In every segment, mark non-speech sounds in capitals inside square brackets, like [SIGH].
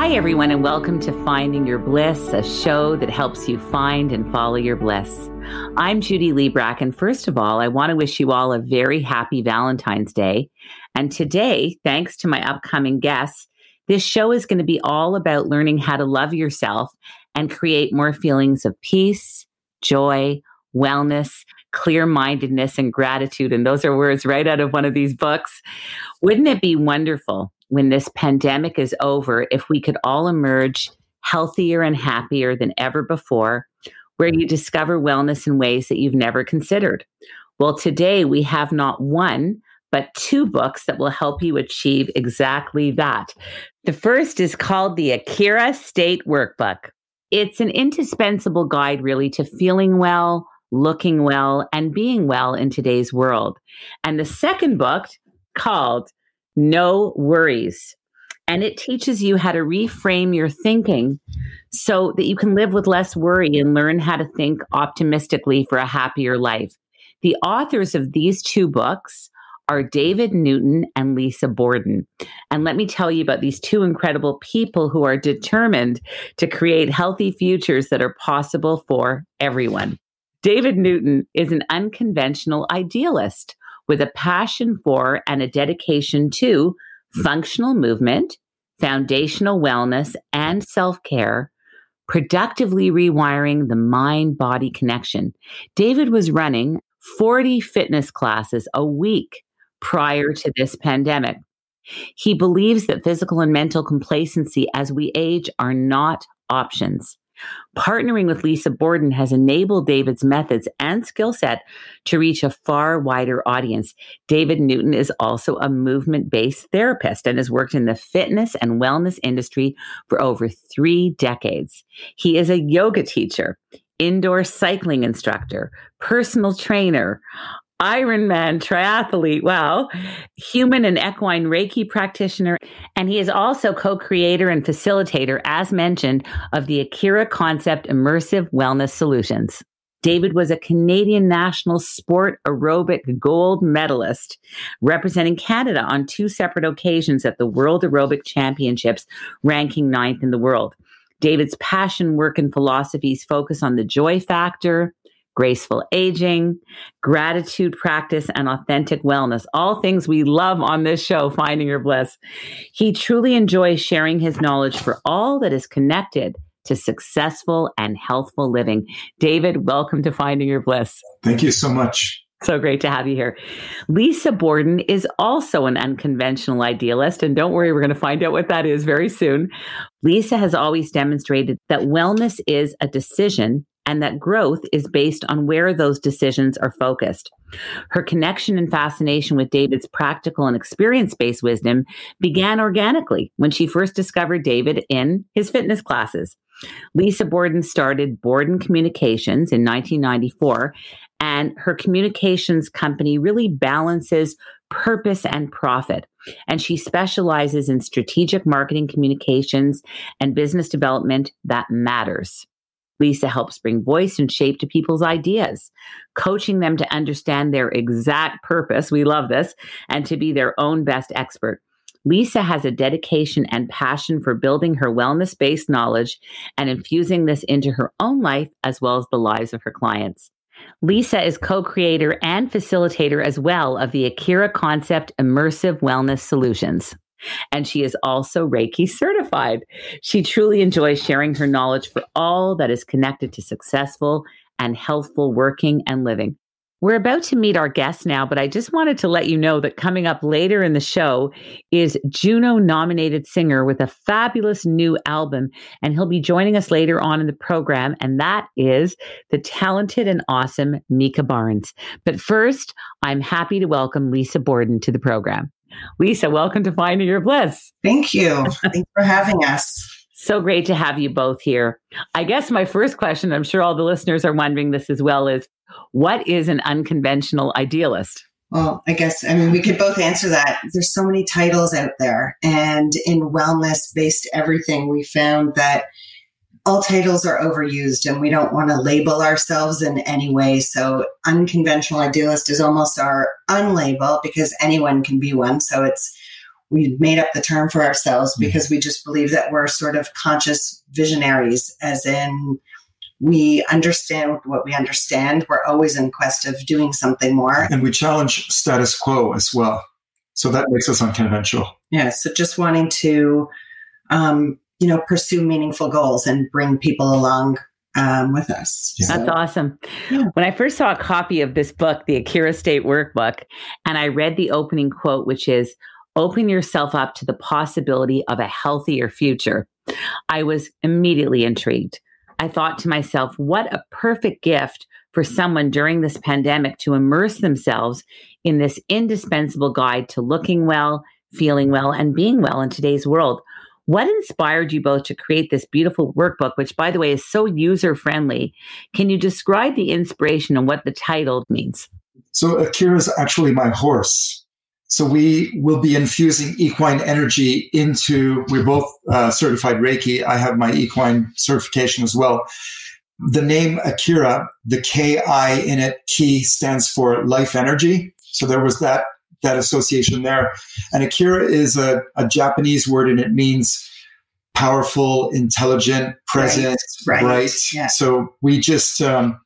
Hi, everyone, and welcome to Finding Your Bliss, a show that helps you find and follow your bliss. I'm Judy Librach, and first of all, I want to wish you all a very happy Valentine's Day. And today, thanks to my upcoming guests, this show is going to be all about learning how to love yourself and create more feelings of peace, joy, wellness, clear mindedness, and gratitude. And those are words right out of one of these books. Wouldn't it be wonderful when this pandemic is over if we could all emerge healthier and happier than ever before, where you discover wellness in ways that you've never considered? Well, today we have not one, but two books that will help you achieve exactly that. The first is called the Akira State Workbook. It's an indispensable guide, really, to feeling well, looking well, and being well in today's world. And the second book, called No Worries, and it teaches you how to reframe your thinking so that you can live with less worry and learn how to think optimistically for a happier life. The authors of these two books are David Newton and Lisa Borden. And let me tell you about these two incredible people who are determined to create healthy futures that are possible for everyone. David Newton is an unconventional idealist with a passion for and a dedication to hmm. functional movement, foundational wellness, and self care, productively rewiring the mind body connection. David was running 40 fitness classes a week prior to this pandemic. He believes that physical and mental complacency as we age are not options. Partnering with Lisa Borden has enabled David's methods and skill set to reach a far wider audience. David Newton is also a movement based therapist and has worked in the fitness and wellness industry for over three decades. He is a yoga teacher, indoor cycling instructor, personal trainer, Ironman triathlete, wow, human and equine Reiki practitioner. And he is also co creator and facilitator, as mentioned, of the Akira Concept Immersive Wellness Solutions. David was a Canadian national sport aerobic gold medalist, representing Canada on two separate occasions at the World Aerobic Championships, ranking ninth in the world. David's passion, work, and philosophies focus on the joy factor, graceful aging, gratitude practice, and authentic wellness. All things we love on this show, Finding Your Bliss. He truly enjoys sharing his knowledge for all that is connected to successful and healthful living. David, welcome to Finding Your Bliss. Thank you so much. So great to have you here. Lisa Borden is also an unconventional idealist, and don't worry, we're going to find out what that is very soon. Lisa has always demonstrated that wellness is a decision and that growth is based on where those decisions are focused. Her connection and fascination with David's practical and experience based wisdom began organically when she first discovered David in his fitness classes. Lisa Borden started Borden Communications in 1994, and her communications company really balances purpose and profit. And she specializes in strategic marketing communications and business development that matters. Lisa helps bring voice and shape to people's ideas, coaching them to understand their exact purpose. We love this and to be their own best expert. Lisa has a dedication and passion for building her wellness based knowledge and infusing this into her own life as well as the lives of her clients. Lisa is co creator and facilitator as well of the Akira Concept Immersive Wellness Solutions and she is also Reiki certified. She truly enjoys sharing her knowledge for all that is connected to successful and healthful working and living. We're about to meet our guest now, but I just wanted to let you know that coming up later in the show is Juno nominated singer with a fabulous new album, and he'll be joining us later on in the program, and that is the talented and awesome Micah Barnes. But first, I'm happy to welcome Lisa Borden to the program. Lisa, welcome to Finding Your Bliss. Thank you. [LAUGHS] Thanks for having us. So great to have you both here. I guess my first question, I'm sure all the listeners are wondering this as well, is What is an unconventional idealist? Well, I guess, I mean, we could both answer that. There's so many titles out there. And in wellness based everything, we found that all titles are overused and we don't want to label ourselves in any way. So unconventional idealist is almost our unlabel because anyone can be one. So it's, we made up the term for ourselves mm. because we just believe that we're sort of conscious visionaries, as in we understand what we understand. We're always in quest of doing something more. And we challenge status quo as well. So that makes us unconventional. Yeah. So just wanting to, um, you know, pursue meaningful goals and bring people along um, with us. Yeah. That's awesome. Yeah. When I first saw a copy of this book, the Akira State Workbook, and I read the opening quote, which is, open yourself up to the possibility of a healthier future. I was immediately intrigued. I thought to myself, what a perfect gift for someone during this pandemic to immerse themselves in this indispensable guide to looking well, feeling well, and being well in today's world. What inspired you both to create this beautiful workbook, which, by the way, is so user friendly? Can you describe the inspiration and what the title means? So, Akira is actually my horse. So we will be infusing equine energy into, we're both uh, certified Reiki. I have my equine certification as well. The name Akira, the K-I in it, Ki stands for life energy. So there was that, that association there. And Akira is a, a Japanese word and it means powerful, intelligent, present, right. bright. Yeah. So we just, um,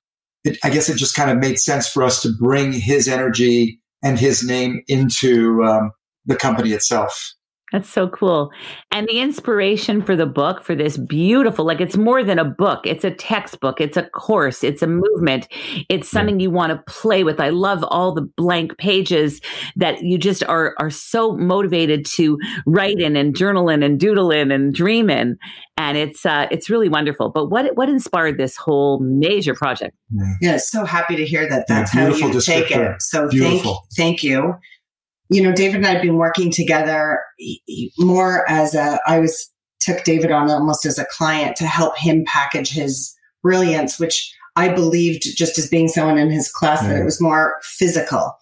it, I guess it just kind of made sense for us to bring his energy and his name into um, the company itself. That's so cool. And the inspiration for the book, for this beautiful, like it's more than a book, it's a textbook, it's a course, it's a movement, it's something you want to play with. I love all the blank pages that you just are are so motivated to write in and journal in and doodle in and dream in. And it's uh it's really wonderful. But what what inspired this whole major project? Yeah, so happy to hear that that's yeah, how you take it. So beautiful. thank thank you you know, David and I had been working together more as a, I was, took David on almost as a client to help him package his brilliance, which I believed just as being someone in his class that it was more physical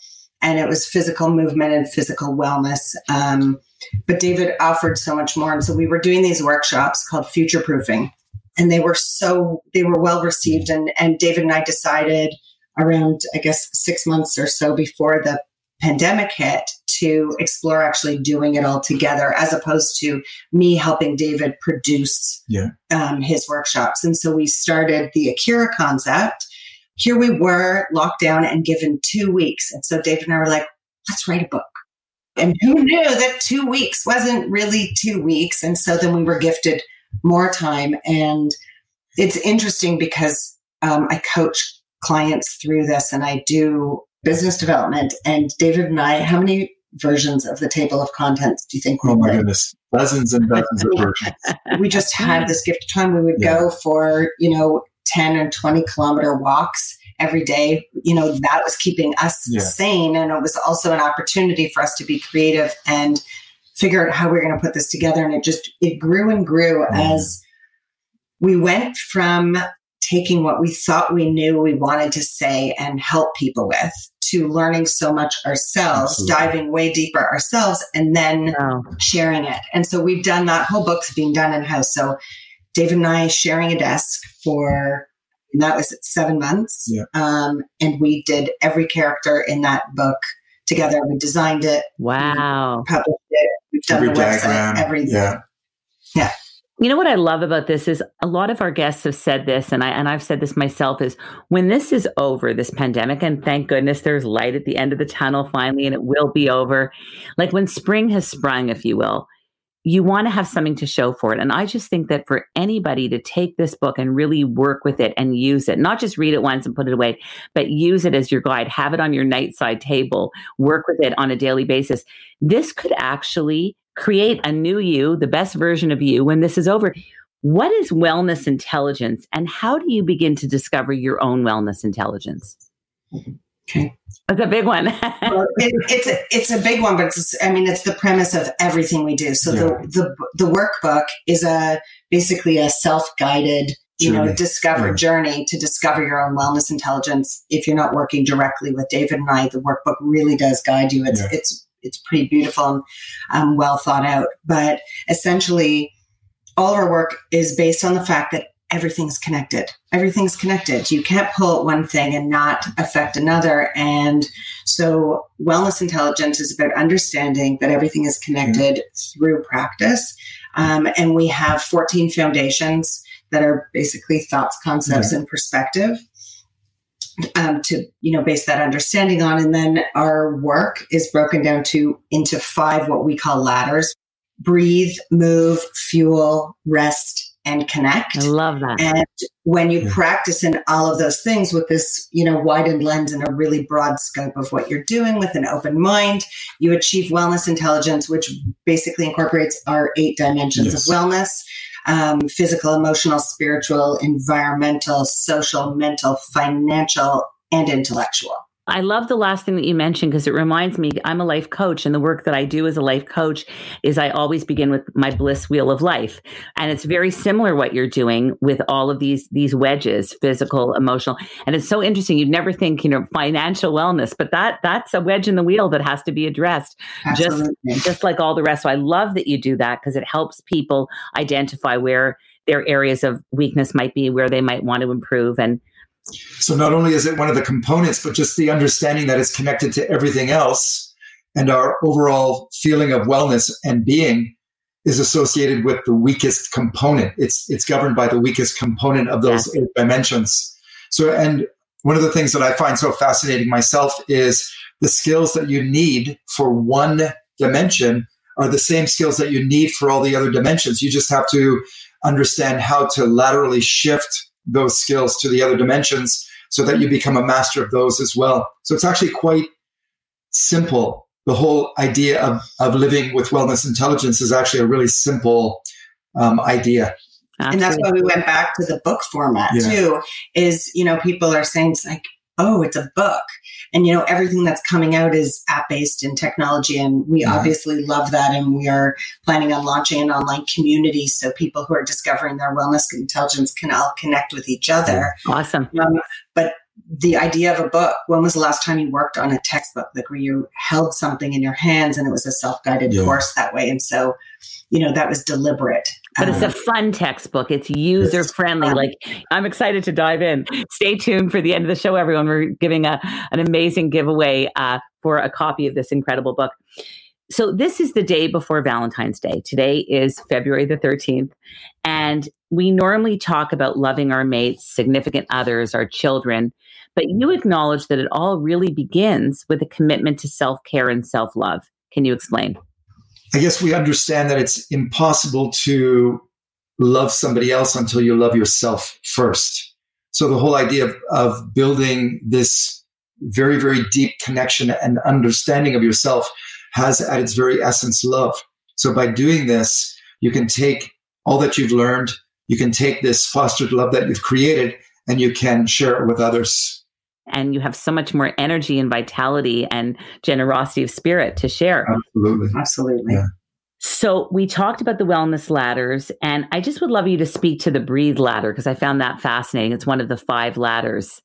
and it was physical movement and physical wellness. Um, but David offered so much more. And so we were doing these workshops called future proofing and they were so, they were well received. And, and David and I decided around, I guess, six months or so before the pandemic hit to explore actually doing it all together as opposed to me helping David produce yeah. um, his workshops. And so we started the Akira concept. Here we were locked down and given two weeks. And so David and I were like, let's write a book. And who knew that two weeks wasn't really two weeks? And so then we were gifted more time. And it's interesting because um, I coach clients through this and I do business development. And David and I, how many versions of the table of contents do you think? Oh my did? goodness, dozens and dozens of versions. [LAUGHS] we just [LAUGHS] had this gift of time. We would yeah. go for you know ten and twenty kilometer walks every day. You know that was keeping us yeah. sane, and it was also an opportunity for us to be creative and figure out how we are going to put this together. And it just it grew and grew mm. as we went from taking what we thought we knew we wanted to say and help people with to learning so much ourselves, Absolutely. diving way deeper ourselves, and then wow. sharing it. And so we've done that whole book's being done in house. So David and I sharing a desk for that was seven months. Yeah. Um, and we did every character in that book together. We designed it. Wow. published it. We've done every the website, everything. Yeah. Yeah. You know what I love about this is a lot of our guests have said this, and I and I've said this myself is when this is over, this pandemic, and thank goodness there's light at the end of the tunnel finally, and it will be over. Like when spring has sprung, if you will, you want to have something to show for it. And I just think that for anybody to take this book and really work with it and use it, not just read it once and put it away, but use it as your guide, have it on your nightside table, work with it on a daily basis. This could actually create a new you, the best version of you when this is over. What is wellness intelligence and how do you begin to discover your own wellness intelligence? Okay. That's a big one. [LAUGHS] well, it, it's a, it's a big one, but it's I mean it's the premise of everything we do. So yeah. the, the the workbook is a basically a self guided you know discover yeah. journey to discover your own wellness intelligence if you're not working directly with david and i the workbook really does guide you it's yeah. it's it's pretty beautiful and um, well thought out but essentially all of our work is based on the fact that everything's connected. Everything's connected. You can't pull at one thing and not affect another. And so, wellness intelligence is about understanding that everything is connected mm-hmm. through practice. Um, and we have 14 foundations that are basically thoughts, concepts, and perspective. Um, to you know base that understanding on and then our work is broken down to into five what we call ladders breathe move fuel rest and connect. I love that. And when you yeah. practice in all of those things with this, you know, widened lens and a really broad scope of what you're doing with an open mind, you achieve wellness intelligence, which basically incorporates our eight dimensions yes. of wellness. Um, physical, emotional, spiritual, environmental, social, mental, financial, and intellectual. I love the last thing that you mentioned because it reminds me I'm a life coach and the work that I do as a life coach is I always begin with my bliss wheel of life. And it's very similar what you're doing with all of these these wedges, physical, emotional. And it's so interesting. You'd never think, you know, financial wellness, but that that's a wedge in the wheel that has to be addressed Absolutely. just just like all the rest. So I love that you do that because it helps people identify where their areas of weakness might be, where they might want to improve and so not only is it one of the components, but just the understanding that it's connected to everything else and our overall feeling of wellness and being is associated with the weakest component. It's it's governed by the weakest component of those eight dimensions. So and one of the things that I find so fascinating myself is the skills that you need for one dimension are the same skills that you need for all the other dimensions. You just have to understand how to laterally shift those skills to the other dimensions so that you become a master of those as well. So it's actually quite simple. The whole idea of, of living with wellness intelligence is actually a really simple um, idea. Absolutely. And that's why we went back to the book format yeah. too. Is you know people are saying it's like oh it's a book, and you know everything that's coming out is app based in technology and we yeah. obviously love that and we are planning on launching an online community so people who are discovering their wellness intelligence can all connect with each other. Awesome. Um, but the idea of a book when was the last time you worked on a textbook? Like where you held something in your hands and it was a self-guided yeah. course that way. And so you know that was deliberate but it's a um, fun textbook. It's user friendly. Like I'm excited to dive in. Stay tuned for the end of the show, everyone. We're giving a an amazing giveaway uh, for a copy of this incredible book. So this is the day before Valentine's Day. Today is February the 13th, and we normally talk about loving our mates, significant others, our children. But you acknowledge that it all really begins with a commitment to self care and self love. Can you explain? I guess we understand that it's impossible to love somebody else until you love yourself first. So the whole idea of, of building this very, very deep connection and understanding of yourself has at its very essence love. So by doing this, you can take all that you've learned, you can take this fostered love that you've created, and you can share it with others and you have so much more energy and vitality and generosity of spirit to share. Absolutely. Absolutely. Yeah. So we talked about the wellness ladders, and I just would love you to speak to the breathe ladder because I found that fascinating. It's one of the five ladders.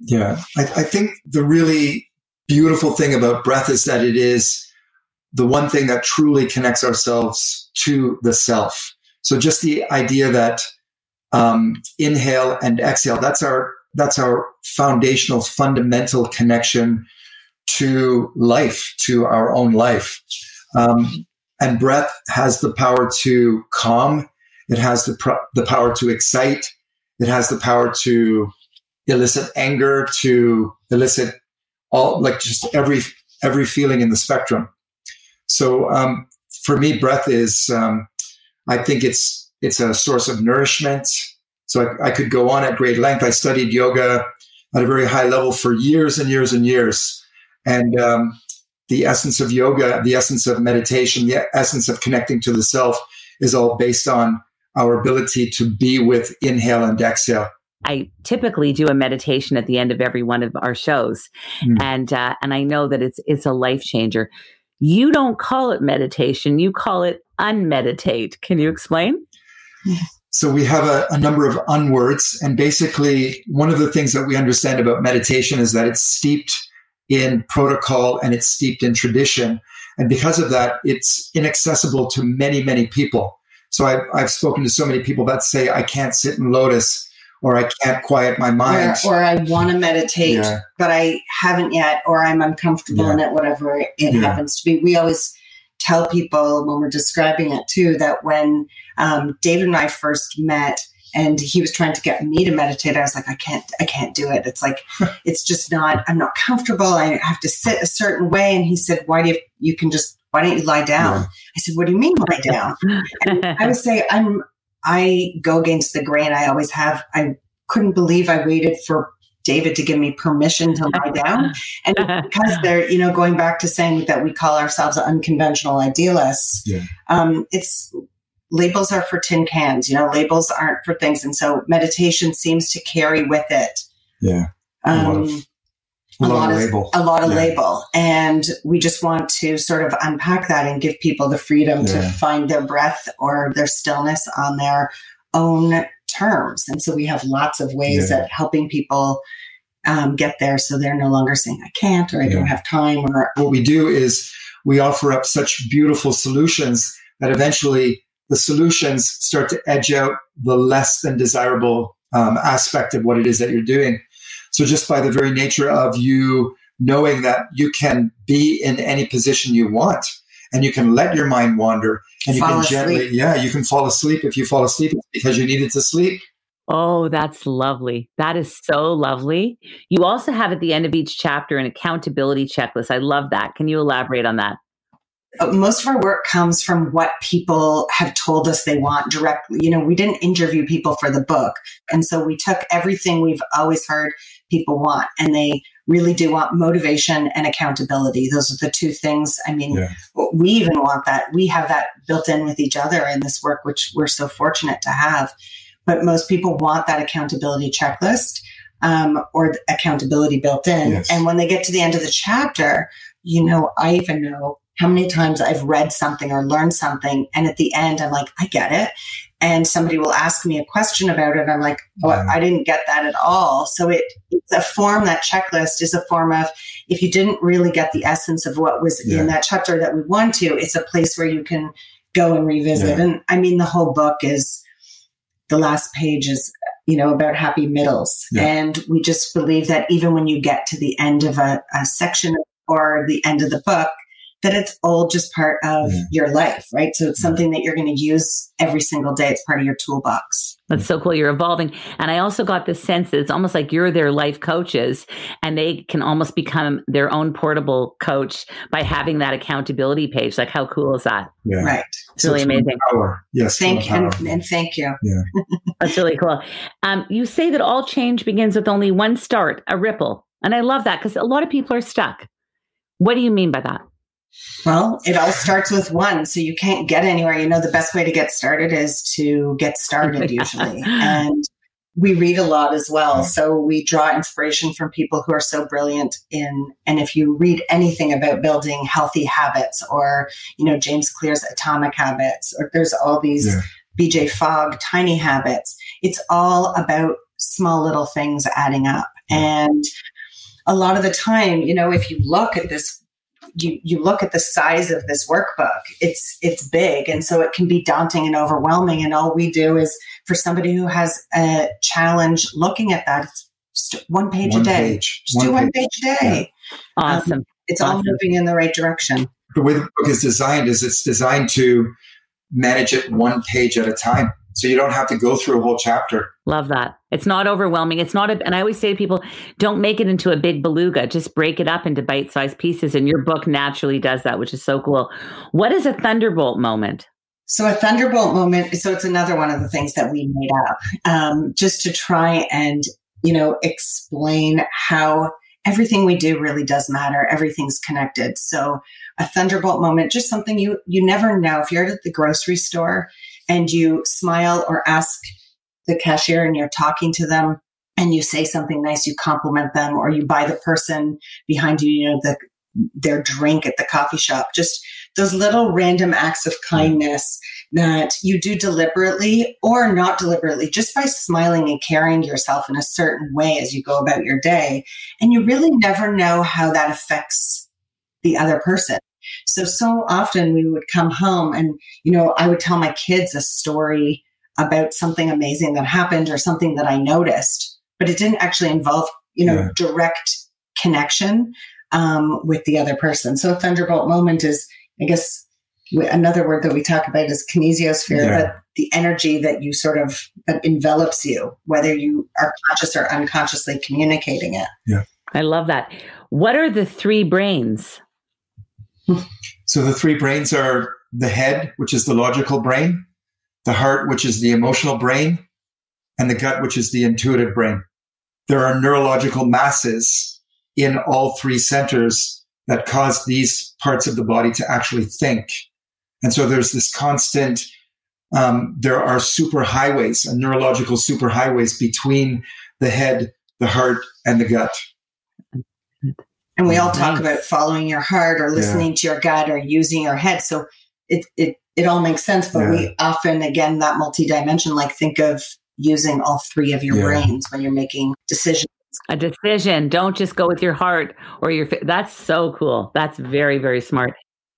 Yeah, I, I think the really beautiful thing about breath is that it is the one thing that truly connects ourselves to the self. So just the idea that um, inhale and exhale, that's our that's our foundational, fundamental connection to life, to our own life. Um, and breath has the power to calm. It has the, the power to excite. It has the power to elicit anger, to elicit all, like just every, every feeling in the spectrum. So, um, for me, breath is, um, I think it's, it's a source of nourishment. So I, I could go on at great length. I studied yoga at a very high level for years and years and years. And um, the essence of yoga, the essence of meditation, the essence of connecting to the self is all based on our ability to be with inhale and exhale. I typically do a meditation at the end of every one of our shows, mm. and uh, and I know that it's it's a life changer. You don't call it meditation; you call it unmeditate. Can you explain? So we have a, a number of unwords. And basically, one of the things that we understand about meditation is that it's steeped in protocol and it's steeped in tradition. And because of that, it's inaccessible to many, many people. So I've, I've spoken to so many people that say, I can't sit in lotus or I can't quiet my mind. Or, or I want to meditate, yeah. but I haven't yet, or I'm uncomfortable yeah. in it, whatever it yeah. happens to be. We always tell people when we're describing it too that when um, David and I first met and he was trying to get me to meditate, I was like, I can't, I can't do it. It's like, [LAUGHS] it's just not, I'm not comfortable. I have to sit a certain way. And he said, why do you, you can just, why don't you lie down? Yeah. I said, what do you mean lie down? and I would say, I'm, I go against the grain. I always have. I couldn't believe I waited for David to give me permission to lie down. And [LAUGHS] because they're, you know, going back to saying that we call ourselves unconventional idealists, yeah. um, it's labels are for tin cans, you know, labels aren't for things. And so meditation seems to carry with it. Yeah. Um, a lot of, label. A lot of yeah. label. And we just want to sort of unpack that and give people the freedom yeah. to find their breath or their stillness on their own terms. And so we have lots of ways yeah. at helping people um, get there so they're no longer saying, I can't or I don't have time. Or what we do is we offer up such beautiful solutions that eventually the solutions start to edge out the less than desirable um, aspect of what it is that you're doing. So just by the very nature of you knowing that you can be in any position you want and you can let your mind wander and you fall can asleep. gently, yeah, you can fall asleep. If you fall asleep, because you needed to sleep. Oh, that's lovely. That is so lovely. You also have at the end of each chapter an accountability checklist. I love that. Can you elaborate on that? Uh, most of our work comes from what people have told us they want directly. You know, we didn't interview people for the book. And so we took everything we've always heard people want and they really do want motivation and accountability. Those are the two things. I mean, yeah. we even want that. We have that built in with each other in this work, which we're so fortunate to have. But most people want that accountability checklist um, or accountability built in. Yes. And when they get to the end of the chapter, you know, I even know how many times I've read something or learned something. And at the end, I'm like, I get it. And somebody will ask me a question about it. I'm like, oh, yeah. I didn't get that at all. So it, it's a form, that checklist is a form of, if you didn't really get the essence of what was yeah. in that chapter that we want to, it's a place where you can go and revisit. Yeah. And I mean, the whole book is, the last page is you know about happy middles and we just believe that even when you get to the end of a, a section or the end of the book that it's all just part of yeah. your life, right? So it's something that you're going to use every single day. It's part of your toolbox. That's so cool. You're evolving. And I also got this sense that it's almost like you're their life coaches and they can almost become their own portable coach by having that accountability page. Like, how cool is that? Yeah. Right. It's really amazing. Power. Yes. Thank you. And, and, thank you. Yeah. [LAUGHS] That's really cool. Um, you say that all change begins with only one start, a ripple. And I love that because a lot of people are stuck. What do you mean by that? Well, it all starts with one. So you can't get anywhere. You know, the best way to get started is to get started [LAUGHS] usually. and we read a lot as well. So we draw inspiration from people who are so brilliant in, and if you read anything about building healthy habits or, you know, James Clear's atomic habits, or there's all these yeah. BJ Fogg tiny habits, it's all about small little things adding up. And a lot of the time, you know, if you look at this you you look at the size of this workbook it's it's big. And so it can be daunting and overwhelming. And all we do is for somebody who has a challenge looking at that it's just one page one a day. page. just one do one page, page a day. Yeah. awesome. um, it's awesome. all moving in the right direction. The way the book is designed is it's designed to manage it one page at a time so you don't have to go through a whole chapter. Love that. It's not overwhelming. It's not a, and I always say to people, don't make it into a big beluga. Just break it up into bite sized pieces. And your book naturally does that, which is so cool. What is a thunderbolt moment? So a thunderbolt moment. So it's another one of the things that we made up, um, just to try and, you know, explain how everything we do really does matter. Everything's connected. So a thunderbolt moment, just something you, you never know. If you're at the grocery store and you smile or ask the cashier and you're talking to them and you say something nice, you compliment them, or you buy the person behind you, you know, the, their drink at the coffee shop. Just those little random acts of kindness that you do deliberately or not deliberately, just by smiling and carrying yourself in a certain way as you go about your day. And you really never know how that affects the other person. So, so often we would come home and, you know, I would tell my kids a story about something amazing that happened or something that I noticed, but it didn't actually involve, you know, yeah. direct connection um, with the other person. So, a thunderbolt moment is, I guess, another word that we talk about is kinesiosphere, yeah. but the energy that you sort of that envelops you, whether you are conscious or unconsciously communicating it. Yeah. I love that. What are the three brains? So the three brains are the head, which is the logical brain, the heart, which is the emotional brain, and the gut, which is the intuitive brain. There are neurological masses in all three centers that cause these parts of the body to actually think and so there's this constant, um, there are super highways, neurological super highways between the head, the heart, and the gut. And we all talk about following your heart or listening yeah. to your gut or using your head. So it, it, it all makes sense, but yeah. we often, again, that multi-dimension, like think of using all three of your yeah. brains when you're making decisions. A decision. Don't just go with your heart or your. That's so cool. That's very, very smart.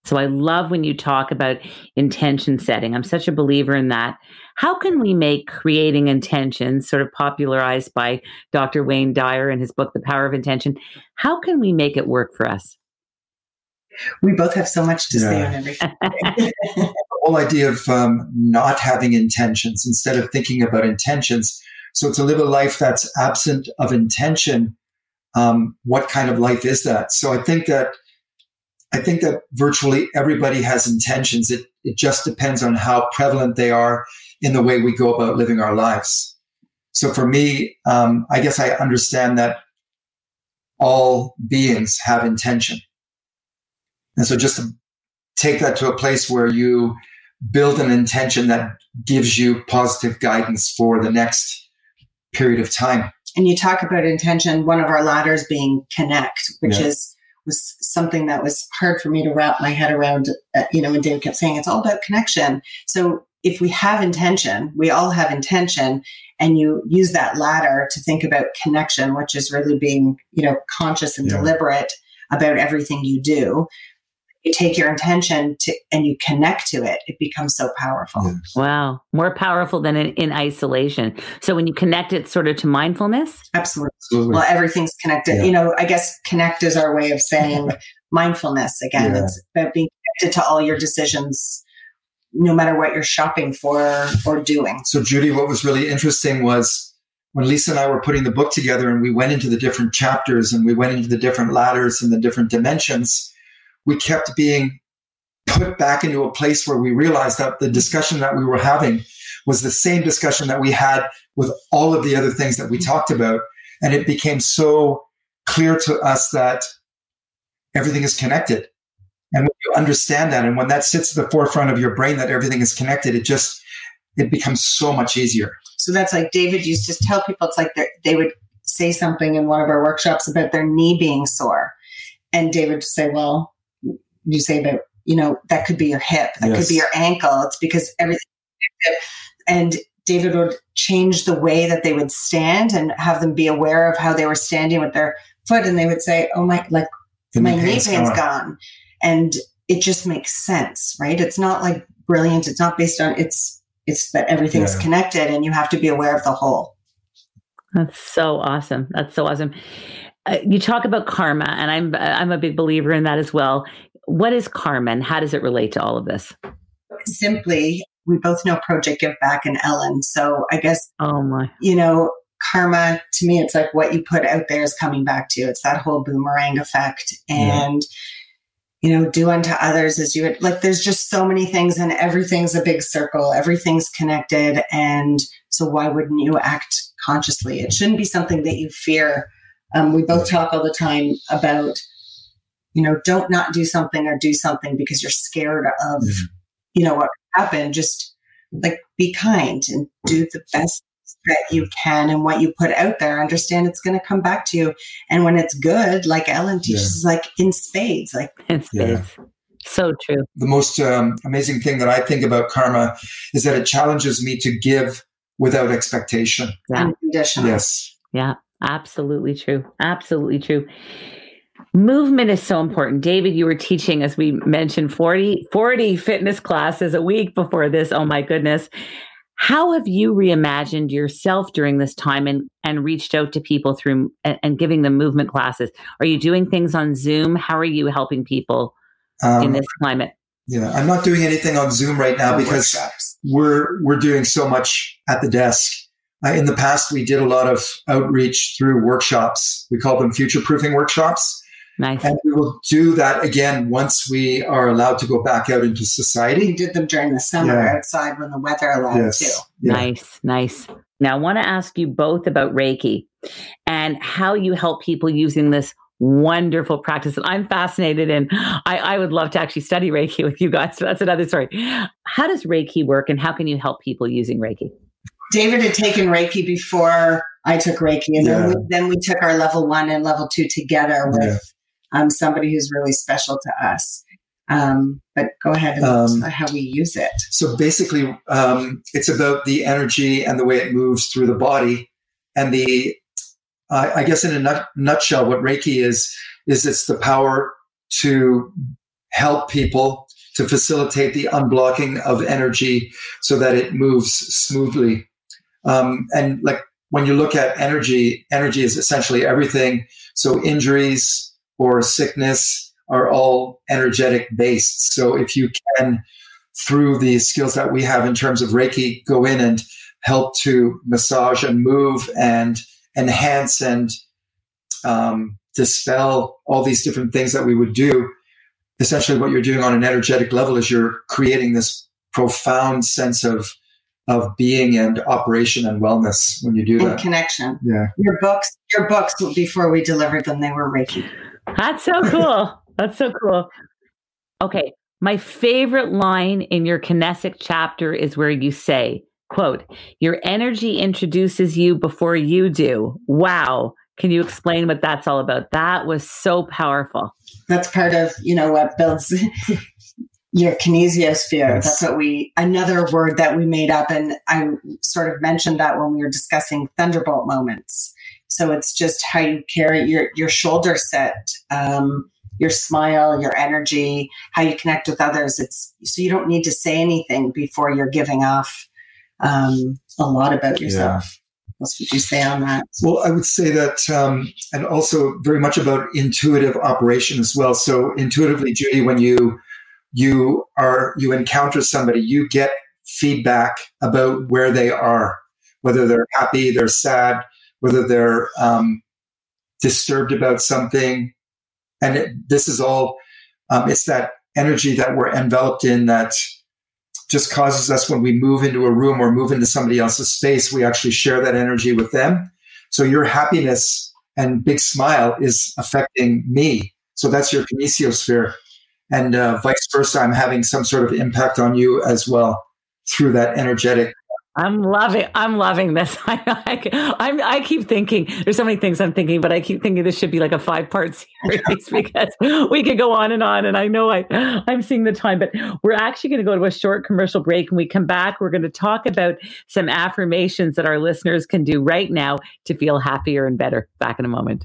So I love when you talk about intention setting. I'm such a believer in that. How can we make creating intentions, sort of popularized by Dr. Wayne Dyer in his book, The Power of Intention, how can we make it work for us? We both have so much to yeah. say on everything. [LAUGHS] the whole idea of um, not having intentions instead of thinking about intentions. So to live a life that's absent of intention, um, what kind of life is that? So I think that I think that virtually everybody has intentions. It, it just depends on how prevalent they are in the way we go about living our lives. So for me, um, I guess I understand that all beings have intention. And so just to take that to a place where you build an intention that gives you positive guidance for the next period of time. And you talk about intention, one of our ladders being connect, which yeah. is was something that was hard for me to wrap my head around. Uh, you know, and Dave kept saying it's all about connection. So if we have intention, we all have intention, and you use that ladder to think about connection, which is really being, you know, conscious and yeah. deliberate about everything you do you take your intention to and you connect to it, it becomes so powerful. Yes. Wow. More powerful than in, in, isolation. So when you connect it sort of to mindfulness? Absolutely. Absolutely. Well, everything's connected. Yeah. You know, I guess connect is our way of saying [LAUGHS] mindfulness again. Yeah. It's about being connected to all your decisions no matter what you're shopping for or doing. So Judy, what was really interesting was when Lisa and I were putting the book together and we went into the different chapters and we went into the different ladders and the different dimensions, we kept being put back into a place where we realized that the discussion that we were having was the same discussion that we had with all of the other things that we talked about. And it became so clear to us that everything is connected. And when you understand that, and when that sits at the forefront of your brain that everything is connected, it just, it becomes so much easier. So that's like David used to tell people, it's like they would say something in one of our workshops about their knee being sore. And David would say, well, you say about you know that could be your hip that yes. could be your ankle. It's because everything and david would change the way that they would stand and have them be aware of how they were standing with their foot. And they would say oh my like the my knee pain's gone. gone. And it just makes sense right? It's not like brilliant. It's not based on it's it's that everything's yeah. connected and you have to be aware of the whole. That's so awesome. That's so awesome. Uh, you talk about karma and i'm i'm a big believer in that as well what is karma and how does it relate to all of this? Simply, we both know Project Give Back and Ellen. So I guess, oh my, you know, karma to me, it's like what you put out there is coming back to you. It's that whole boomerang effect. And, yeah. you know, do unto others as you would like, there's just so many things and everything's a big circle, everything's connected. And so why wouldn't you act consciously? It shouldn't be something that you fear. Um, we both talk all the time about you know, don't not do something or do something because you're scared of, mm-hmm. you know, what happened. Just like be kind and do the best that you can and what you put out there. Understand it's going to come back to you. And when it's good, like Ellen teaches, yeah. like in spades, like in spades. Yeah. So true. The most um, amazing thing that I think about karma is that it challenges me to give without expectation. Yeah. Unconditional. Yes. Yeah, absolutely true. Absolutely true. Movement is so important. David, you were teaching, as we mentioned, 40, 40 fitness classes a week before this. Oh my goodness. How have you reimagined yourself during this time and, and reached out to people through and, and giving them movement classes? Are you doing things on Zoom? How are you helping people um, in this climate? Yeah, I'm not doing anything on Zoom right now because workshops. we're we're doing so much at the desk. Uh, in the past, we did a lot of outreach through workshops. We call them future proofing workshops. Nice. And we will do that again once we are allowed to go back out into society. We did them during the summer yeah. outside when the weather allowed yes. too. Yeah. Nice, nice. Now, I want to ask you both about Reiki and how you help people using this wonderful practice. And I'm fascinated and I, I would love to actually study Reiki with you guys. So that's another story. How does Reiki work and how can you help people using Reiki? David had taken Reiki before I took Reiki, and yeah. then, we, then we took our level one and level two together with yeah um, somebody who's really special to us. Um, but go ahead and um, how we use it. So basically, um, it's about the energy and the way it moves through the body. And the, uh, I guess, in a nut- nutshell, what Reiki is is it's the power to help people to facilitate the unblocking of energy so that it moves smoothly. Um, and like when you look at energy, energy is essentially everything. So injuries, or sickness are all energetic based. So if you can, through the skills that we have in terms of Reiki, go in and help to massage and move and enhance and um, dispel all these different things that we would do. Essentially, what you're doing on an energetic level is you're creating this profound sense of of being and operation and wellness when you do and that. Connection. Yeah. Your books, your books before we delivered them, they were Reiki. That's so cool. That's so cool. Okay. My favorite line in your Kinesic chapter is where you say, quote, your energy introduces you before you do. Wow. Can you explain what that's all about? That was so powerful. That's part of, you know, what builds [LAUGHS] your kinesiosphere. Yes. That's what we, another word that we made up. And I sort of mentioned that when we were discussing thunderbolt moments. So it's just how you carry your, your shoulder set, um, your smile, your energy, how you connect with others. It's so you don't need to say anything before you're giving off um, a lot about yourself. Yeah. What would you say on that? Well, I would say that, um, and also very much about intuitive operation as well. So intuitively, Judy, when you you are you encounter somebody, you get feedback about where they are, whether they're happy, they're sad, whether they're um, disturbed about something. And it, this is all, um, it's that energy that we're enveloped in that just causes us when we move into a room or move into somebody else's space, we actually share that energy with them. So your happiness and big smile is affecting me. So that's your kinesiosphere. And uh, vice versa, I'm having some sort of impact on you as well through that energetic I'm loving. I'm loving this. [LAUGHS] I, I, I, keep thinking there's so many things I'm thinking, but I keep thinking this should be like a five part [LAUGHS] series because we could go on and on. And I know I I'm seeing the time, but we're actually going to go to a short commercial break. And we come back, we're going to talk about some affirmations that our listeners can do right now to feel happier and better. Back in a moment.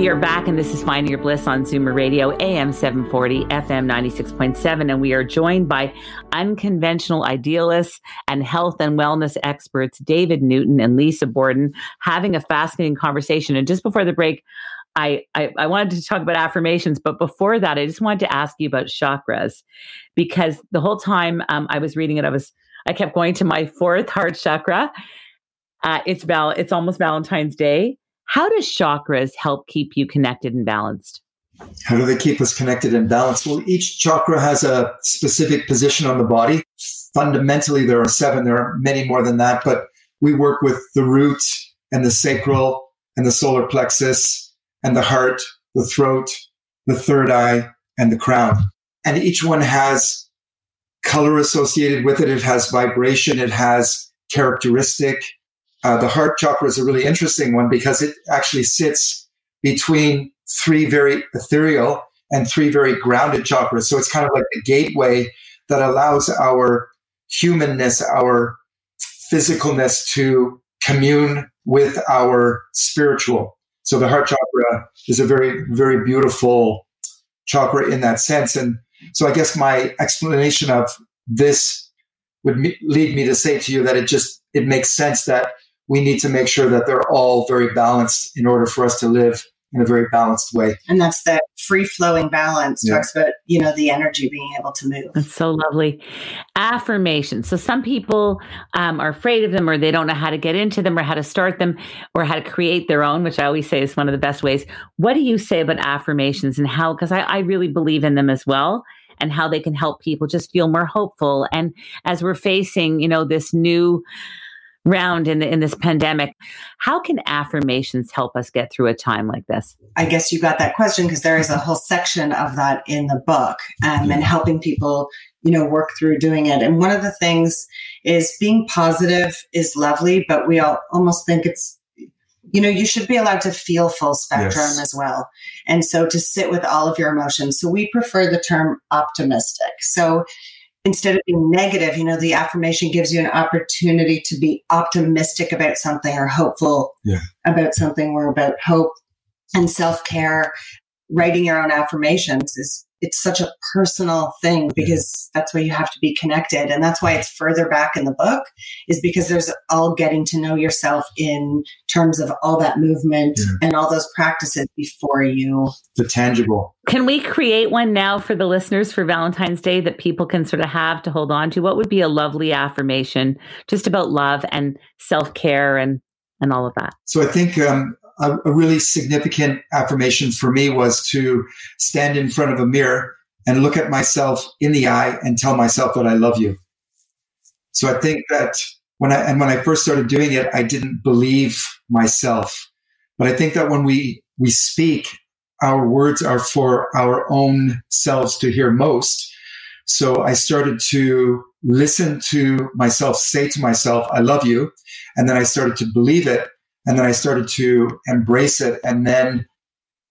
We are back, and this is Finding Your Bliss on Zoomer Radio, AM 740, FM 96.7. And we are joined by unconventional idealists and health and wellness experts, David Newton and Lisa Borden, having a fascinating conversation. And just before the break, I, I, I wanted to talk about affirmations, but before that, I just wanted to ask you about chakras because the whole time um, I was reading it, I was I kept going to my fourth heart chakra. Uh, it's val- it's almost Valentine's Day. How does chakras help keep you connected and balanced? How do they keep us connected and balanced? Well, each chakra has a specific position on the body. Fundamentally, there are seven. There are many more than that, but we work with the root and the sacral and the solar plexus and the heart, the throat, the third eye, and the crown. And each one has color associated with it. It has vibration. It has characteristic. Uh, the heart chakra is a really interesting one because it actually sits between three very ethereal and three very grounded chakras. So it's kind of like the gateway that allows our humanness, our physicalness to commune with our spiritual. So the heart chakra is a very, very beautiful chakra in that sense. And so I guess my explanation of this would lead me to say to you that it just, it makes sense that we need to make sure that they're all very balanced in order for us to live in a very balanced way. And that's the free flowing balance yeah. talks about, you know, the energy being able to move. That's so lovely. Affirmations. So some people um, are afraid of them or they don't know how to get into them or how to start them or how to create their own, which I always say is one of the best ways. What do you say about affirmations and how, because I, I really believe in them as well and how they can help people just feel more hopeful. And as we're facing, you know, this new, round in the, in this pandemic. How can affirmations help us get through a time like this? I guess you got that question because there is a whole section of that in the book um, and helping people, you know, work through doing it. And one of the things is being positive is lovely, but we all almost think it's you know, you should be allowed to feel full spectrum yes. as well. And so to sit with all of your emotions. So we prefer the term optimistic. So instead of being negative, you know, the affirmation gives you an opportunity to be optimistic about something or hopeful yeah. about something or about hope and self care. Writing your own affirmations is it's such a personal thing because that's why you have to be connected. And that's why it's further back in the book is because there's all getting to know yourself in terms of all that movement yeah. and all those practices before you. The tangible. Can we create one now for the listeners for valentine's day that people can sort of have to hold on to? What would be a lovely affirmation just about love and self-care and and all of that? So i think um, a, a really significant affirmation for me was to stand in front of a mirror and look at myself in the eye and tell myself that I love you. So I think that when I, and when I first started doing it, I didn't believe myself. But I think that when we, we speak, our words are for our own selves to hear most. So I started to listen to myself say to myself, I love you. And then I started to believe it. And then I started to embrace it. And then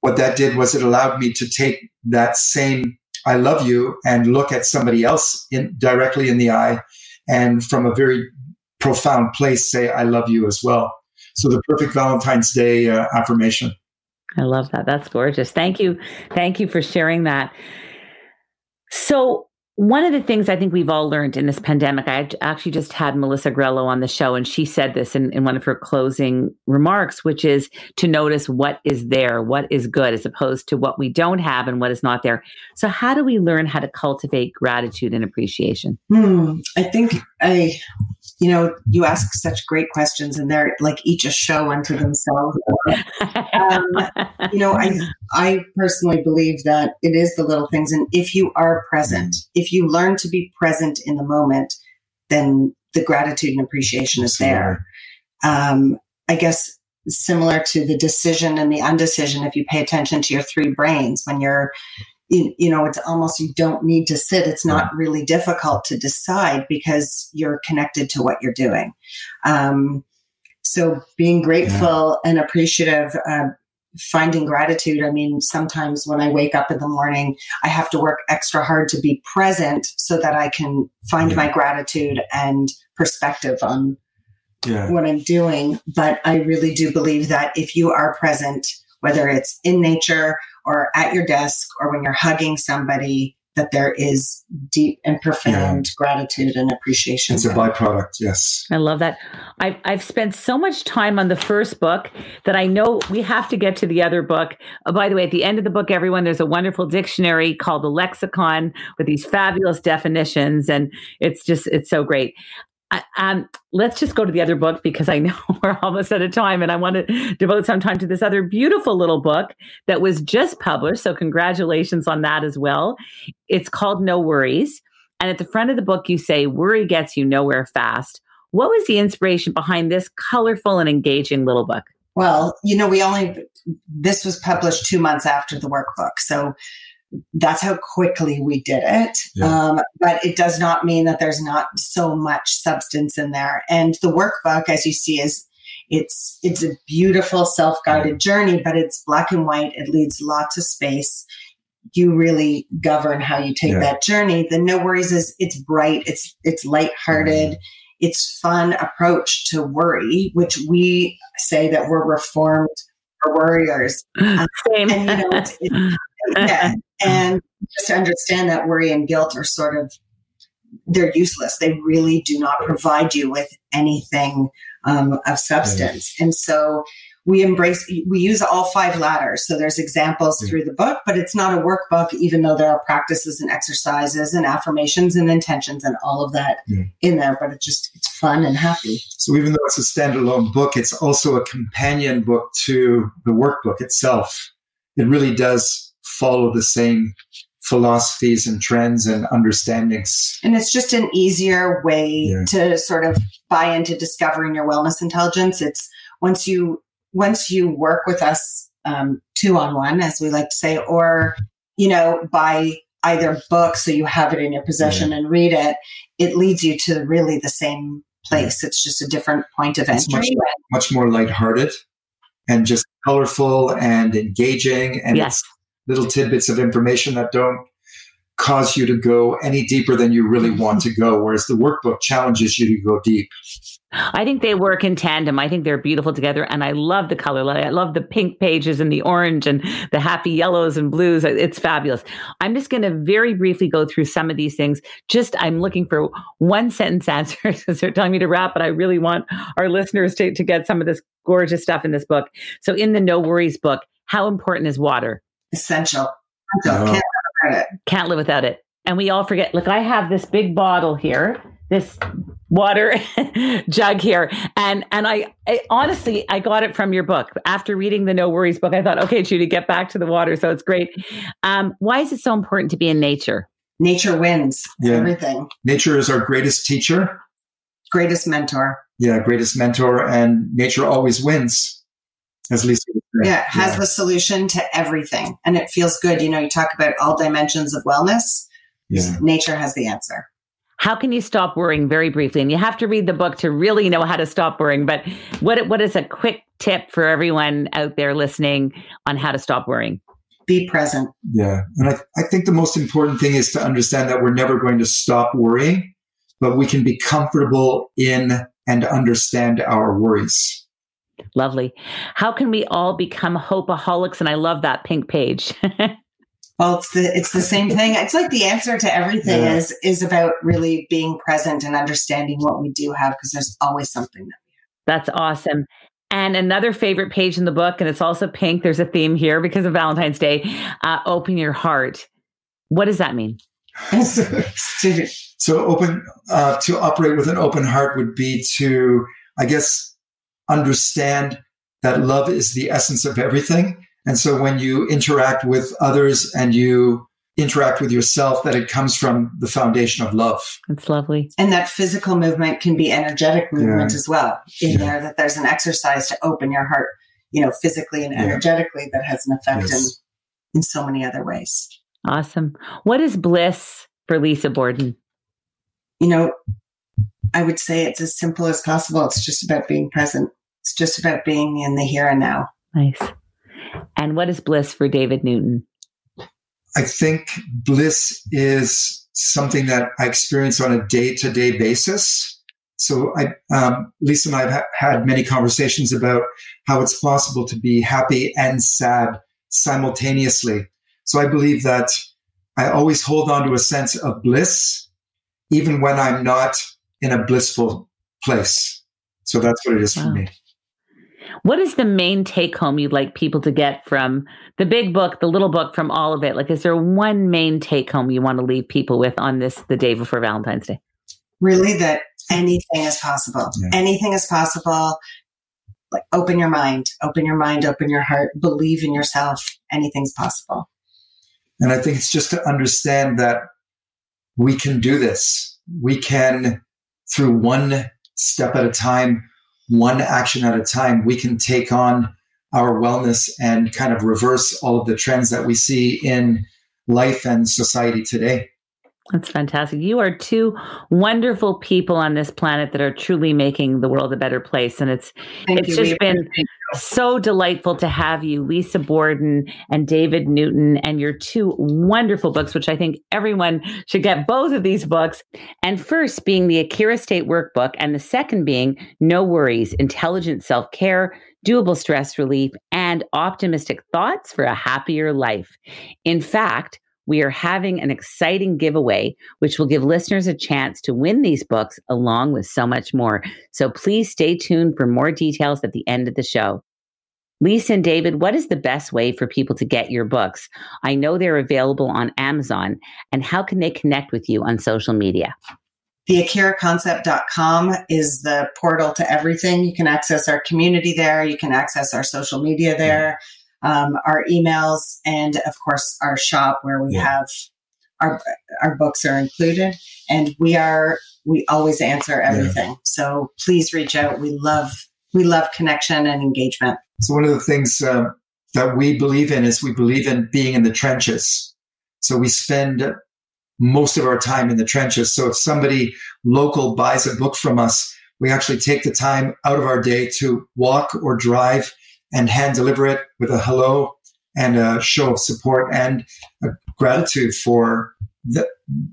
what that did was it allowed me to take that same I love you and look at somebody else in, directly in the eye and from a very profound place say, I love you as well. So the perfect Valentine's Day uh, affirmation. I love that. That's gorgeous. Thank you. Thank you for sharing that. So one of the things I think we've all learned in this pandemic, I actually just had Melissa Grelo on the show, and she said this in, in one of her closing remarks, which is to notice what is there, what is good, as opposed to what we don't have and what is not there. So, how do we learn how to cultivate gratitude and appreciation? Hmm, I think I you know, you ask such great questions and they're like each a show unto themselves. um, you know, I, I personally believe that it is the little things. And if you are present, if you learn to be present in the moment, then the gratitude and appreciation is there. Um, I guess similar to the decision and the undecision, if you pay attention to your three brains when you're you, you know, it's almost you don't need to sit. It's not really difficult to decide because you're connected to what you're doing. Um, so being grateful yeah. and appreciative, uh, finding gratitude. I mean, sometimes when I wake up in the morning, I have to work extra hard to be present so that I can find yeah. my gratitude and perspective on yeah. what I'm doing. But I really do believe that if you are present, whether it's in nature or at your desk or when you're hugging somebody, that there is deep and profound yeah. gratitude and appreciation. It's a byproduct, yes. I love that. I've, I've spent so much time on the first book that I know we have to get to the other book. Oh, by the way, at the end of the book, everyone, there's a wonderful dictionary called the Lexicon with these fabulous definitions. And it's just, it's so great um, let's just go to the other book because I know [LAUGHS] we're almost out of time and I want to devote some time to this other beautiful little book that was just published. So, congratulations on that as well. It's called No Worries. And at the front of the book, you say, Worry gets you nowhere fast. What was the inspiration behind this colorful and engaging little book? Well, you know, we only, this was published two months after the workbook. So, that's how quickly we did it. Yeah. Um, but it does not mean that there's not so much substance in there. And the workbook, as you see, is it's it's a beautiful self-guided journey, but it's black and white. It leaves lots of space. You really govern how you take yeah. that journey. The no worries is it's bright, it's it's lighthearted, mm. it's fun approach to worry, which we say that we're reformed for warriors. [LAUGHS] Same. And, you know, it's, it's, yeah. And just to understand that worry and guilt are sort of they're useless. They really do not provide you with anything um, of substance. And so we embrace, we use all five ladders. So there's examples through the book, but it's not a workbook, even though there are practices and exercises and affirmations and intentions and all of that yeah. in there. But it's just, it's fun and happy. So even though it's a standalone book, it's also a companion book to the workbook itself. It really does follow the same philosophies and trends and understandings. And it's just an easier way yeah. to sort of buy into discovering your wellness intelligence. It's once you once you work with us um, two on one, as we like to say, or you know, buy either book so you have it in your possession yeah. and read it, it leads you to really the same place. Yeah. It's just a different point of it's entry. Much, much more lighthearted and just colorful and engaging and yes little tidbits of information that don't cause you to go any deeper than you really want to go. Whereas the workbook challenges you to go deep. I think they work in tandem. I think they're beautiful together. And I love the color. I love the pink pages and the orange and the happy yellows and blues. It's fabulous. I'm just going to very briefly go through some of these things. Just, I'm looking for one sentence answers [LAUGHS] because they're telling me to wrap, but I really want our listeners to, to get some of this gorgeous stuff in this book. So in the No Worries book, how important is water? Essential. Can't live without it. Can't live without it. And we all forget. Look, I have this big bottle here, this water [LAUGHS] jug here, and and I, I, honestly I got it from your book. After reading the No Worries book, I thought, okay, Judy, get back to the water. So it's great. Um, why is it so important to be in nature? Nature wins yeah. everything. Nature is our greatest teacher, greatest mentor. Yeah, greatest mentor, and nature always wins as Lisa yeah, has yeah. the solution to everything. And it feels good. You know, you talk about all dimensions of wellness. Yeah. Nature has the answer. How can you stop worrying very briefly? And you have to read the book to really know how to stop worrying. But what what is a quick tip for everyone out there listening on how to stop worrying? Be present. Yeah. And I, I think the most important thing is to understand that we're never going to stop worrying, but we can be comfortable in and understand our worries. Lovely. How can we all become hopeaholics? And I love that pink page. [LAUGHS] well, it's the it's the same thing. It's like the answer to everything yeah. is is about really being present and understanding what we do have because there's always something that we have. That's awesome. And another favorite page in the book, and it's also pink. There's a theme here because of Valentine's Day. Uh, open your heart. What does that mean? [LAUGHS] so open uh, to operate with an open heart would be to, I guess, understand that love is the essence of everything. And so when you interact with others and you interact with yourself, that it comes from the foundation of love. It's lovely. And that physical movement can be energetic movement yeah. as well in yeah. there, that there's an exercise to open your heart, you know, physically and energetically yeah. that has an effect yes. in, in so many other ways. Awesome. What is bliss for Lisa Borden? You know, I would say it's as simple as possible. It's just about being present. It's just about being in the here and now. Nice. And what is bliss for David Newton? I think bliss is something that I experience on a day to day basis. So I, um, Lisa and I have ha- had many conversations about how it's possible to be happy and sad simultaneously. So I believe that I always hold on to a sense of bliss, even when I'm not in a blissful place. So that's what it is wow. for me. What is the main take home you'd like people to get from the big book, the little book, from all of it? Like, is there one main take home you want to leave people with on this, the day before Valentine's Day? Really, that anything is possible. Yeah. Anything is possible. Like, open your mind, open your mind, open your heart, believe in yourself. Anything's possible. And I think it's just to understand that we can do this. We can, through one step at a time, one action at a time, we can take on our wellness and kind of reverse all of the trends that we see in life and society today. That's fantastic. You are two wonderful people on this planet that are truly making the world a better place. And it's Thank it's you. just been so delightful to have you, Lisa Borden and David Newton, and your two wonderful books, which I think everyone should get both of these books. And first being the Akira State Workbook, and the second being No Worries, Intelligent Self Care, Doable Stress Relief, and Optimistic Thoughts for a Happier Life. In fact, we are having an exciting giveaway, which will give listeners a chance to win these books along with so much more. So please stay tuned for more details at the end of the show. Lisa and David, what is the best way for people to get your books? I know they're available on Amazon, and how can they connect with you on social media? TheAkiraConcept.com is the portal to everything. You can access our community there. You can access our social media there um, our emails, and of course our shop where we yeah. have our our books are included, and we are we always answer everything. Yeah. So please reach out. We love we love connection and engagement. So one of the things uh, that we believe in is we believe in being in the trenches. So we spend most of our time in the trenches. So if somebody local buys a book from us, we actually take the time out of our day to walk or drive and hand deliver it with a hello and a show of support and a gratitude for the,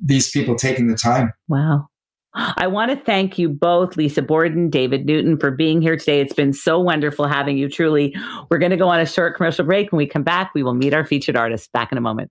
these people taking the time. Wow. I want to thank you both, Lisa Borden, David Newton, for being here today. It's been so wonderful having you. Truly, we're going to go on a short commercial break. When we come back, we will meet our featured artist. Back in a moment.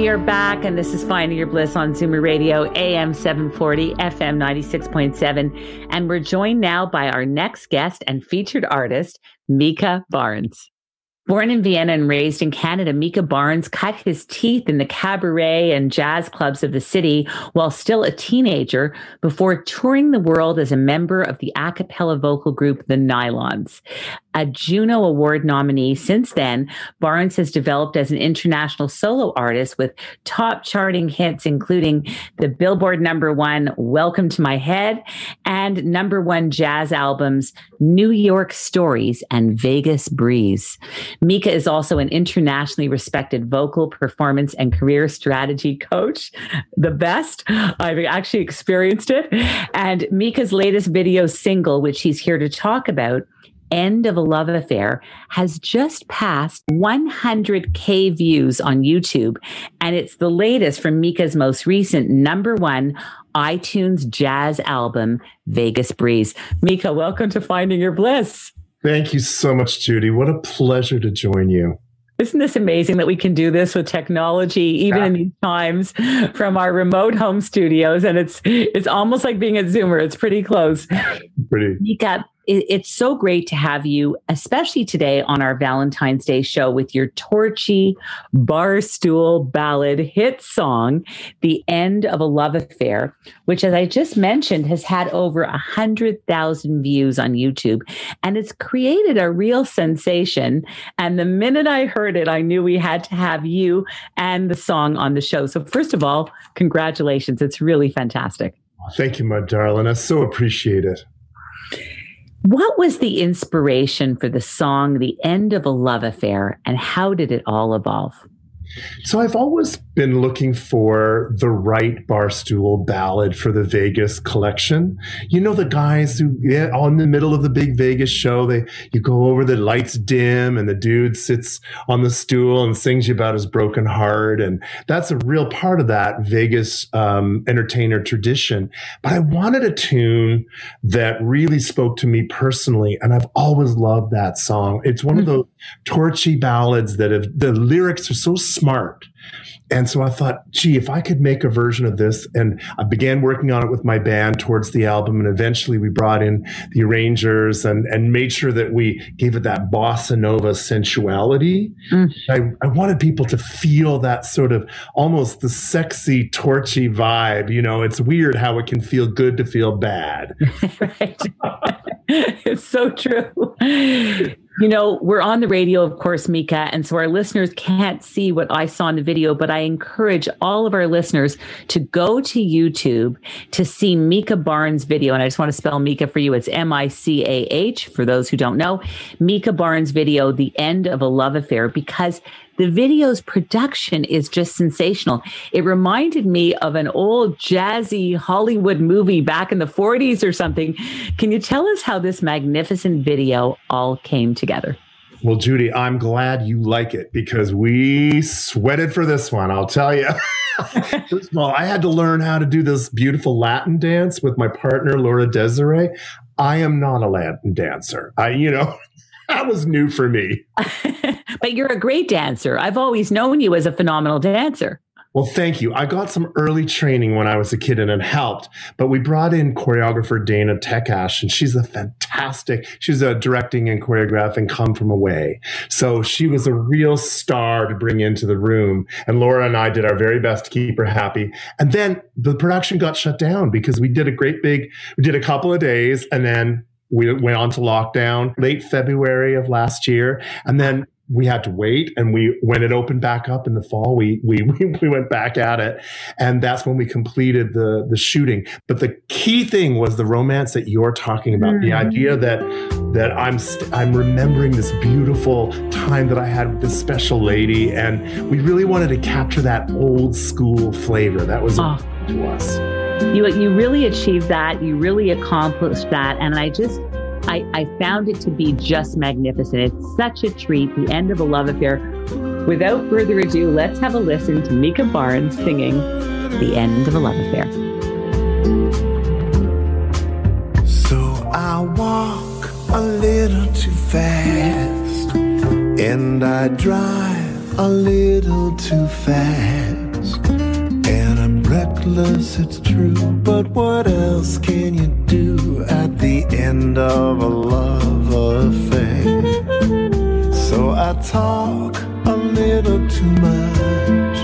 We are back, and this is Finding Your Bliss on Zoomer Radio, AM 740, FM 96.7. And we're joined now by our next guest and featured artist, Micah Barnes. Born in Vienna and raised in Canada, Micah Barnes cut his teeth in the cabaret and jazz clubs of the city while still a teenager before touring the world as a member of the a cappella vocal group The Nylons a Juno Award nominee. Since then, Barnes has developed as an international solo artist with top charting hits, including the Billboard number one Welcome to My Head and number one jazz albums New York Stories and Vegas Breeze. Micah is also an internationally respected vocal performance and career strategy coach. The best. I've actually experienced it. And Micah's latest video single, which he's here to talk about, End of a Love Affair has just passed 100K views on YouTube. And it's the latest from Micah's most recent number one iTunes jazz album, Vegas Breeze. Micah, welcome to Finding Your Bliss. Thank you so much, Judy. What a pleasure to join you. Isn't this amazing that we can do this with technology, even yeah. in these times, from our remote home studios? And it's it's almost like being at Zoomer. It's pretty close. Pretty. Micah, it, it's so great to have you, especially today on our Valentine's Day show with your torchy barstool ballad hit song, The End of a Love Affair, which, as I just mentioned, has had over a hundred thousand views on YouTube. And it's created a real sensation. And the minute I heard it, I knew we had to have you and the song on the show. So first of all, congratulations. It's really fantastic. Thank you, my darling. I so appreciate it. What was the inspiration for the song The End of a Love Affair and how did it all evolve? So I've always been looking for the right barstool ballad for the Vegas collection. You know the guys who yeah, on the middle of the big Vegas show, they you go over the lights dim and the dude sits on the stool and sings you about his broken heart, and that's a real part of that Vegas um, entertainer tradition. But I wanted a tune that really spoke to me personally, and I've always loved that song. It's one of those torchy ballads that have the lyrics are so smart. And so I thought, gee, if I could make a version of this, and I began working on it with my band towards the album, and eventually we brought in the arrangers and and made sure that we gave it that bossa nova sensuality. Mm. I, I wanted people to feel that sort of almost the sexy, torchy vibe. You know, it's weird how it can feel good to feel bad. [LAUGHS] right. [LAUGHS] it's so true. You know, we're on the radio, of course, Micah. And so our listeners can't see what I saw in the video, but I encourage all of our listeners to go to YouTube to see Micah Barnes' video. And I just want to spell Micah for you. It's M I C A H for those who don't know. Micah Barnes' video, The End of a Love Affair, because the video's production is just sensational. It reminded me of an old jazzy Hollywood movie back in the 40s or something. Can you tell us how this magnificent video all came together? Well, Judy, I'm glad you like it because we sweated for this one. I'll tell you. [LAUGHS] First of all, I had to learn how to do this beautiful Latin dance with my partner, Laura Desiree. I am not a Latin dancer. I, you know, that was new for me. [LAUGHS] but you're a great dancer. I've always known you as a phenomenal dancer. Well, thank you. I got some early training when I was a kid and it helped. But we brought in choreographer Dana Tekash, and she's a fantastic, she's a directing and choreographing come from away. So she was a real star to bring into the room. And Laura and I did our very best to keep her happy. And then the production got shut down because we did a great big, we did a couple of days and then we went on to lockdown late February of last year. And then we had to wait and we when it opened back up in the fall we we [LAUGHS] we went back at it and that's when we completed the the shooting but the key thing was the romance that you're talking about mm-hmm. the idea that that I'm i st- I'm remembering this beautiful time that I had with this special lady and we really wanted to capture that old school flavor that was oh. to us you you really achieved that. You really accomplished that, and I just I, I found it to be just magnificent. It's such a treat. The end of a love affair. Without further ado, let's have a listen to Micah Barnes singing "The End of a Love Affair." So I walk a little too fast, and I drive a little too fast reckless, it's true. But what else can you do at the end of a love affair? So I talk a little too much,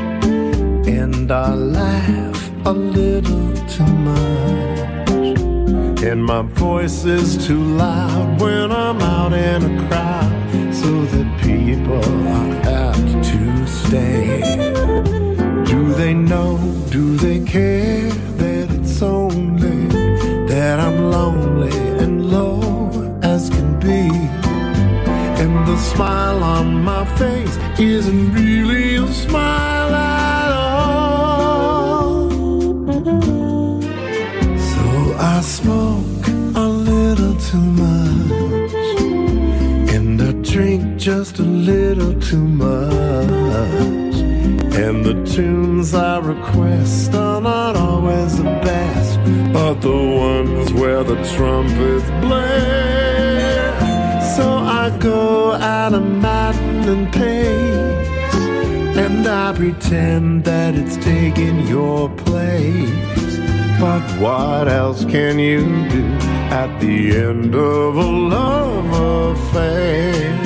and I laugh a little too much. And my voice is too loud when I'm out in a crowd, isn't really a smile at all. So I smoke a little too much, and I drink just a little too much. And the tunes I request are not always the best, but the ones where the trumpets blare. Go at a maddening pace, and I pretend that it's taking your place. But what else can you do at the end of a love affair.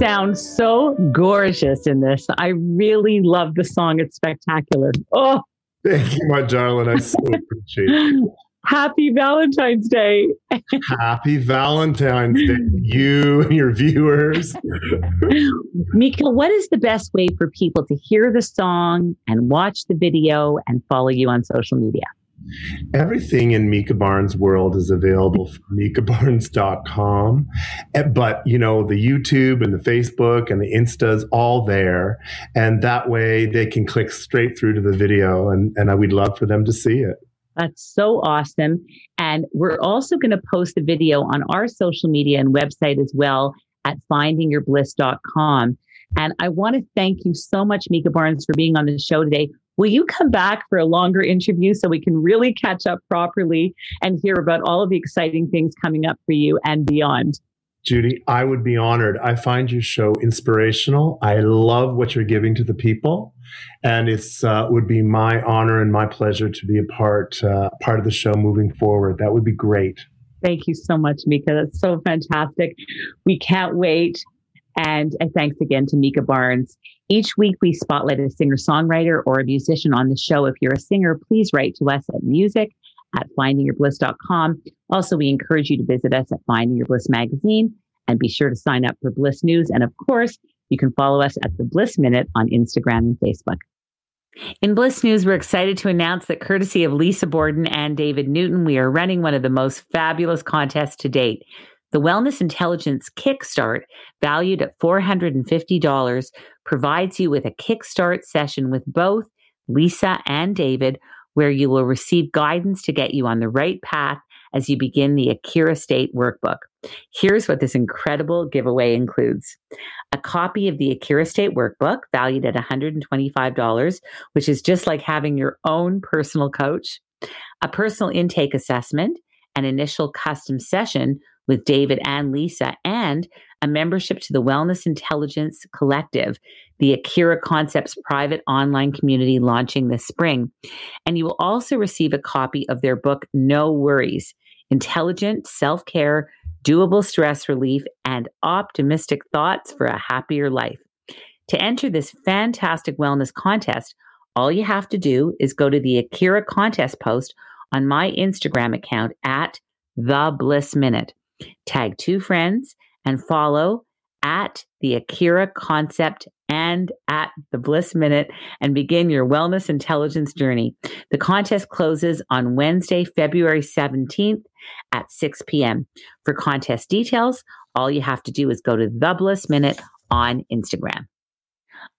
sound so gorgeous in this. I really love the song. It's spectacular. Oh, thank you, my darling. I so appreciate it. [LAUGHS] Happy Valentine's Day. Happy Valentine's Day, you and your viewers. [LAUGHS] Micah, what is the best way for people to hear the song and watch the video and follow you on social media? Everything in Micah Barnes world is available from micahbarnes.com. Eh, but, you know, the YouTube and the Facebook and the Insta's all there. And that way they can click straight through to the video. And, and I would love for them to see it. That's so awesome. And we're also going to post the video on our social media and website as well at findingyourbliss.com. And I want to thank you so much, Micah Barnes, for being on the show today. Will you come back for a longer interview so we can really catch up properly and hear about all of the exciting things coming up for you and beyond? Judy, I would be honored. I find your show inspirational. I love what you're giving to the people, and it's uh, would be my honor and my pleasure to be a part uh, part of the show moving forward. That would be great. Thank you so much, Micah. That's so fantastic. We can't wait. And, and thanks again to Micah Barnes. Each week, we spotlight a singer songwriter or a musician on the show. If you're a singer, please write to us at music at findingyourbliss.com. Also, we encourage you to visit us at Finding Your Bliss magazine and be sure to sign up for Bliss News. And of course, you can follow us at the Bliss Minute on Instagram and Facebook. In Bliss News, we're excited to announce that courtesy of Lisa Borden and David Newton, we are running one of the most fabulous contests to date. The Wellness Intelligence Kickstart, valued at $450, provides you with a Kickstart session with both Lisa and David, where you will receive guidance to get you on the right path as you begin the Akira State workbook. Here's what this incredible giveaway includes a copy of the Akira State workbook, valued at $125, which is just like having your own personal coach, a personal intake assessment, an initial custom session with David and Lisa, and a membership to the Wellness Intelligence Collective, the Akira Concepts private online community launching this spring. And you will also receive a copy of their book, No Worries Intelligent Self Care, Doable Stress Relief, and Optimistic Thoughts for a Happier Life. To enter this fantastic wellness contest, all you have to do is go to the Akira contest post on my Instagram account at the Bliss Minute. Tag two friends and follow at the Akira Concept and at the Bliss Minute and begin your wellness intelligence journey. The contest closes on Wednesday, February 17th at 6 p.m. For contest details, all you have to do is go to the Bliss Minute on Instagram.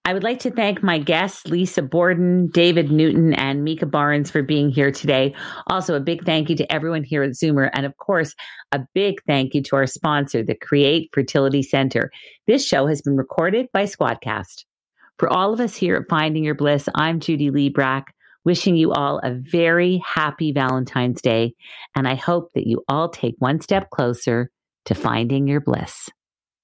I would like to thank my guests, Lisa Borden, David Newton, and Micah Barnes for being here today. Also, a big thank you to everyone here at Zoomer. And of course, a big thank you to our sponsor, the Create Fertility Center. This show has been recorded by Squadcast. For all of us here at Finding Your Bliss, I'm Judy Librach, wishing you all a very happy Valentine's Day. And I hope that you all take one step closer to finding your bliss.